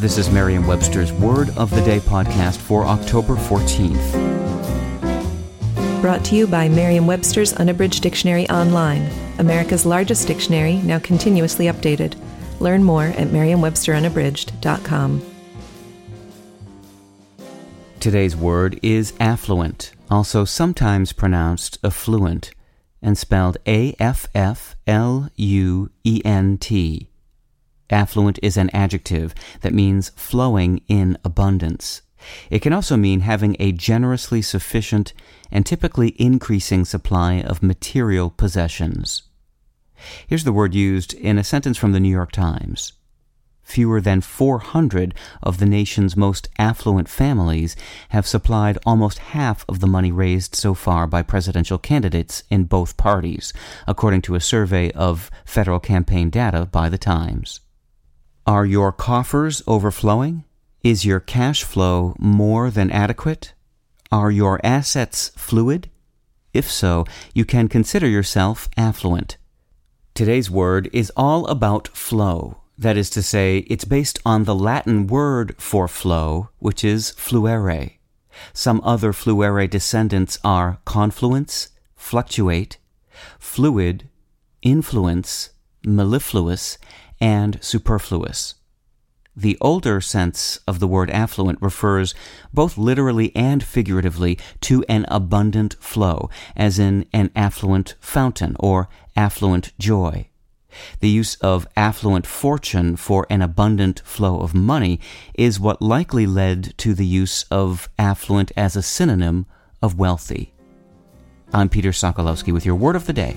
This is Merriam-Webster's Word of the Day podcast for October 14th. Brought to you by Merriam-Webster's Unabridged Dictionary Online, America's largest dictionary, now continuously updated. Learn more at merriam-websterunabridged.com. Today's word is affluent, also sometimes pronounced affluent, and spelled A F F L U E N T. Affluent is an adjective that means flowing in abundance. It can also mean having a generously sufficient and typically increasing supply of material possessions. Here's the word used in a sentence from the New York Times. Fewer than 400 of the nation's most affluent families have supplied almost half of the money raised so far by presidential candidates in both parties, according to a survey of federal campaign data by the Times. Are your coffers overflowing? Is your cash flow more than adequate? Are your assets fluid? If so, you can consider yourself affluent. Today's word is all about flow. That is to say, it's based on the Latin word for flow, which is fluere. Some other fluere descendants are confluence, fluctuate, fluid, influence, mellifluous, and superfluous. The older sense of the word affluent refers both literally and figuratively to an abundant flow, as in an affluent fountain or affluent joy. The use of affluent fortune for an abundant flow of money is what likely led to the use of affluent as a synonym of wealthy. I'm Peter Sokolowski with your word of the day.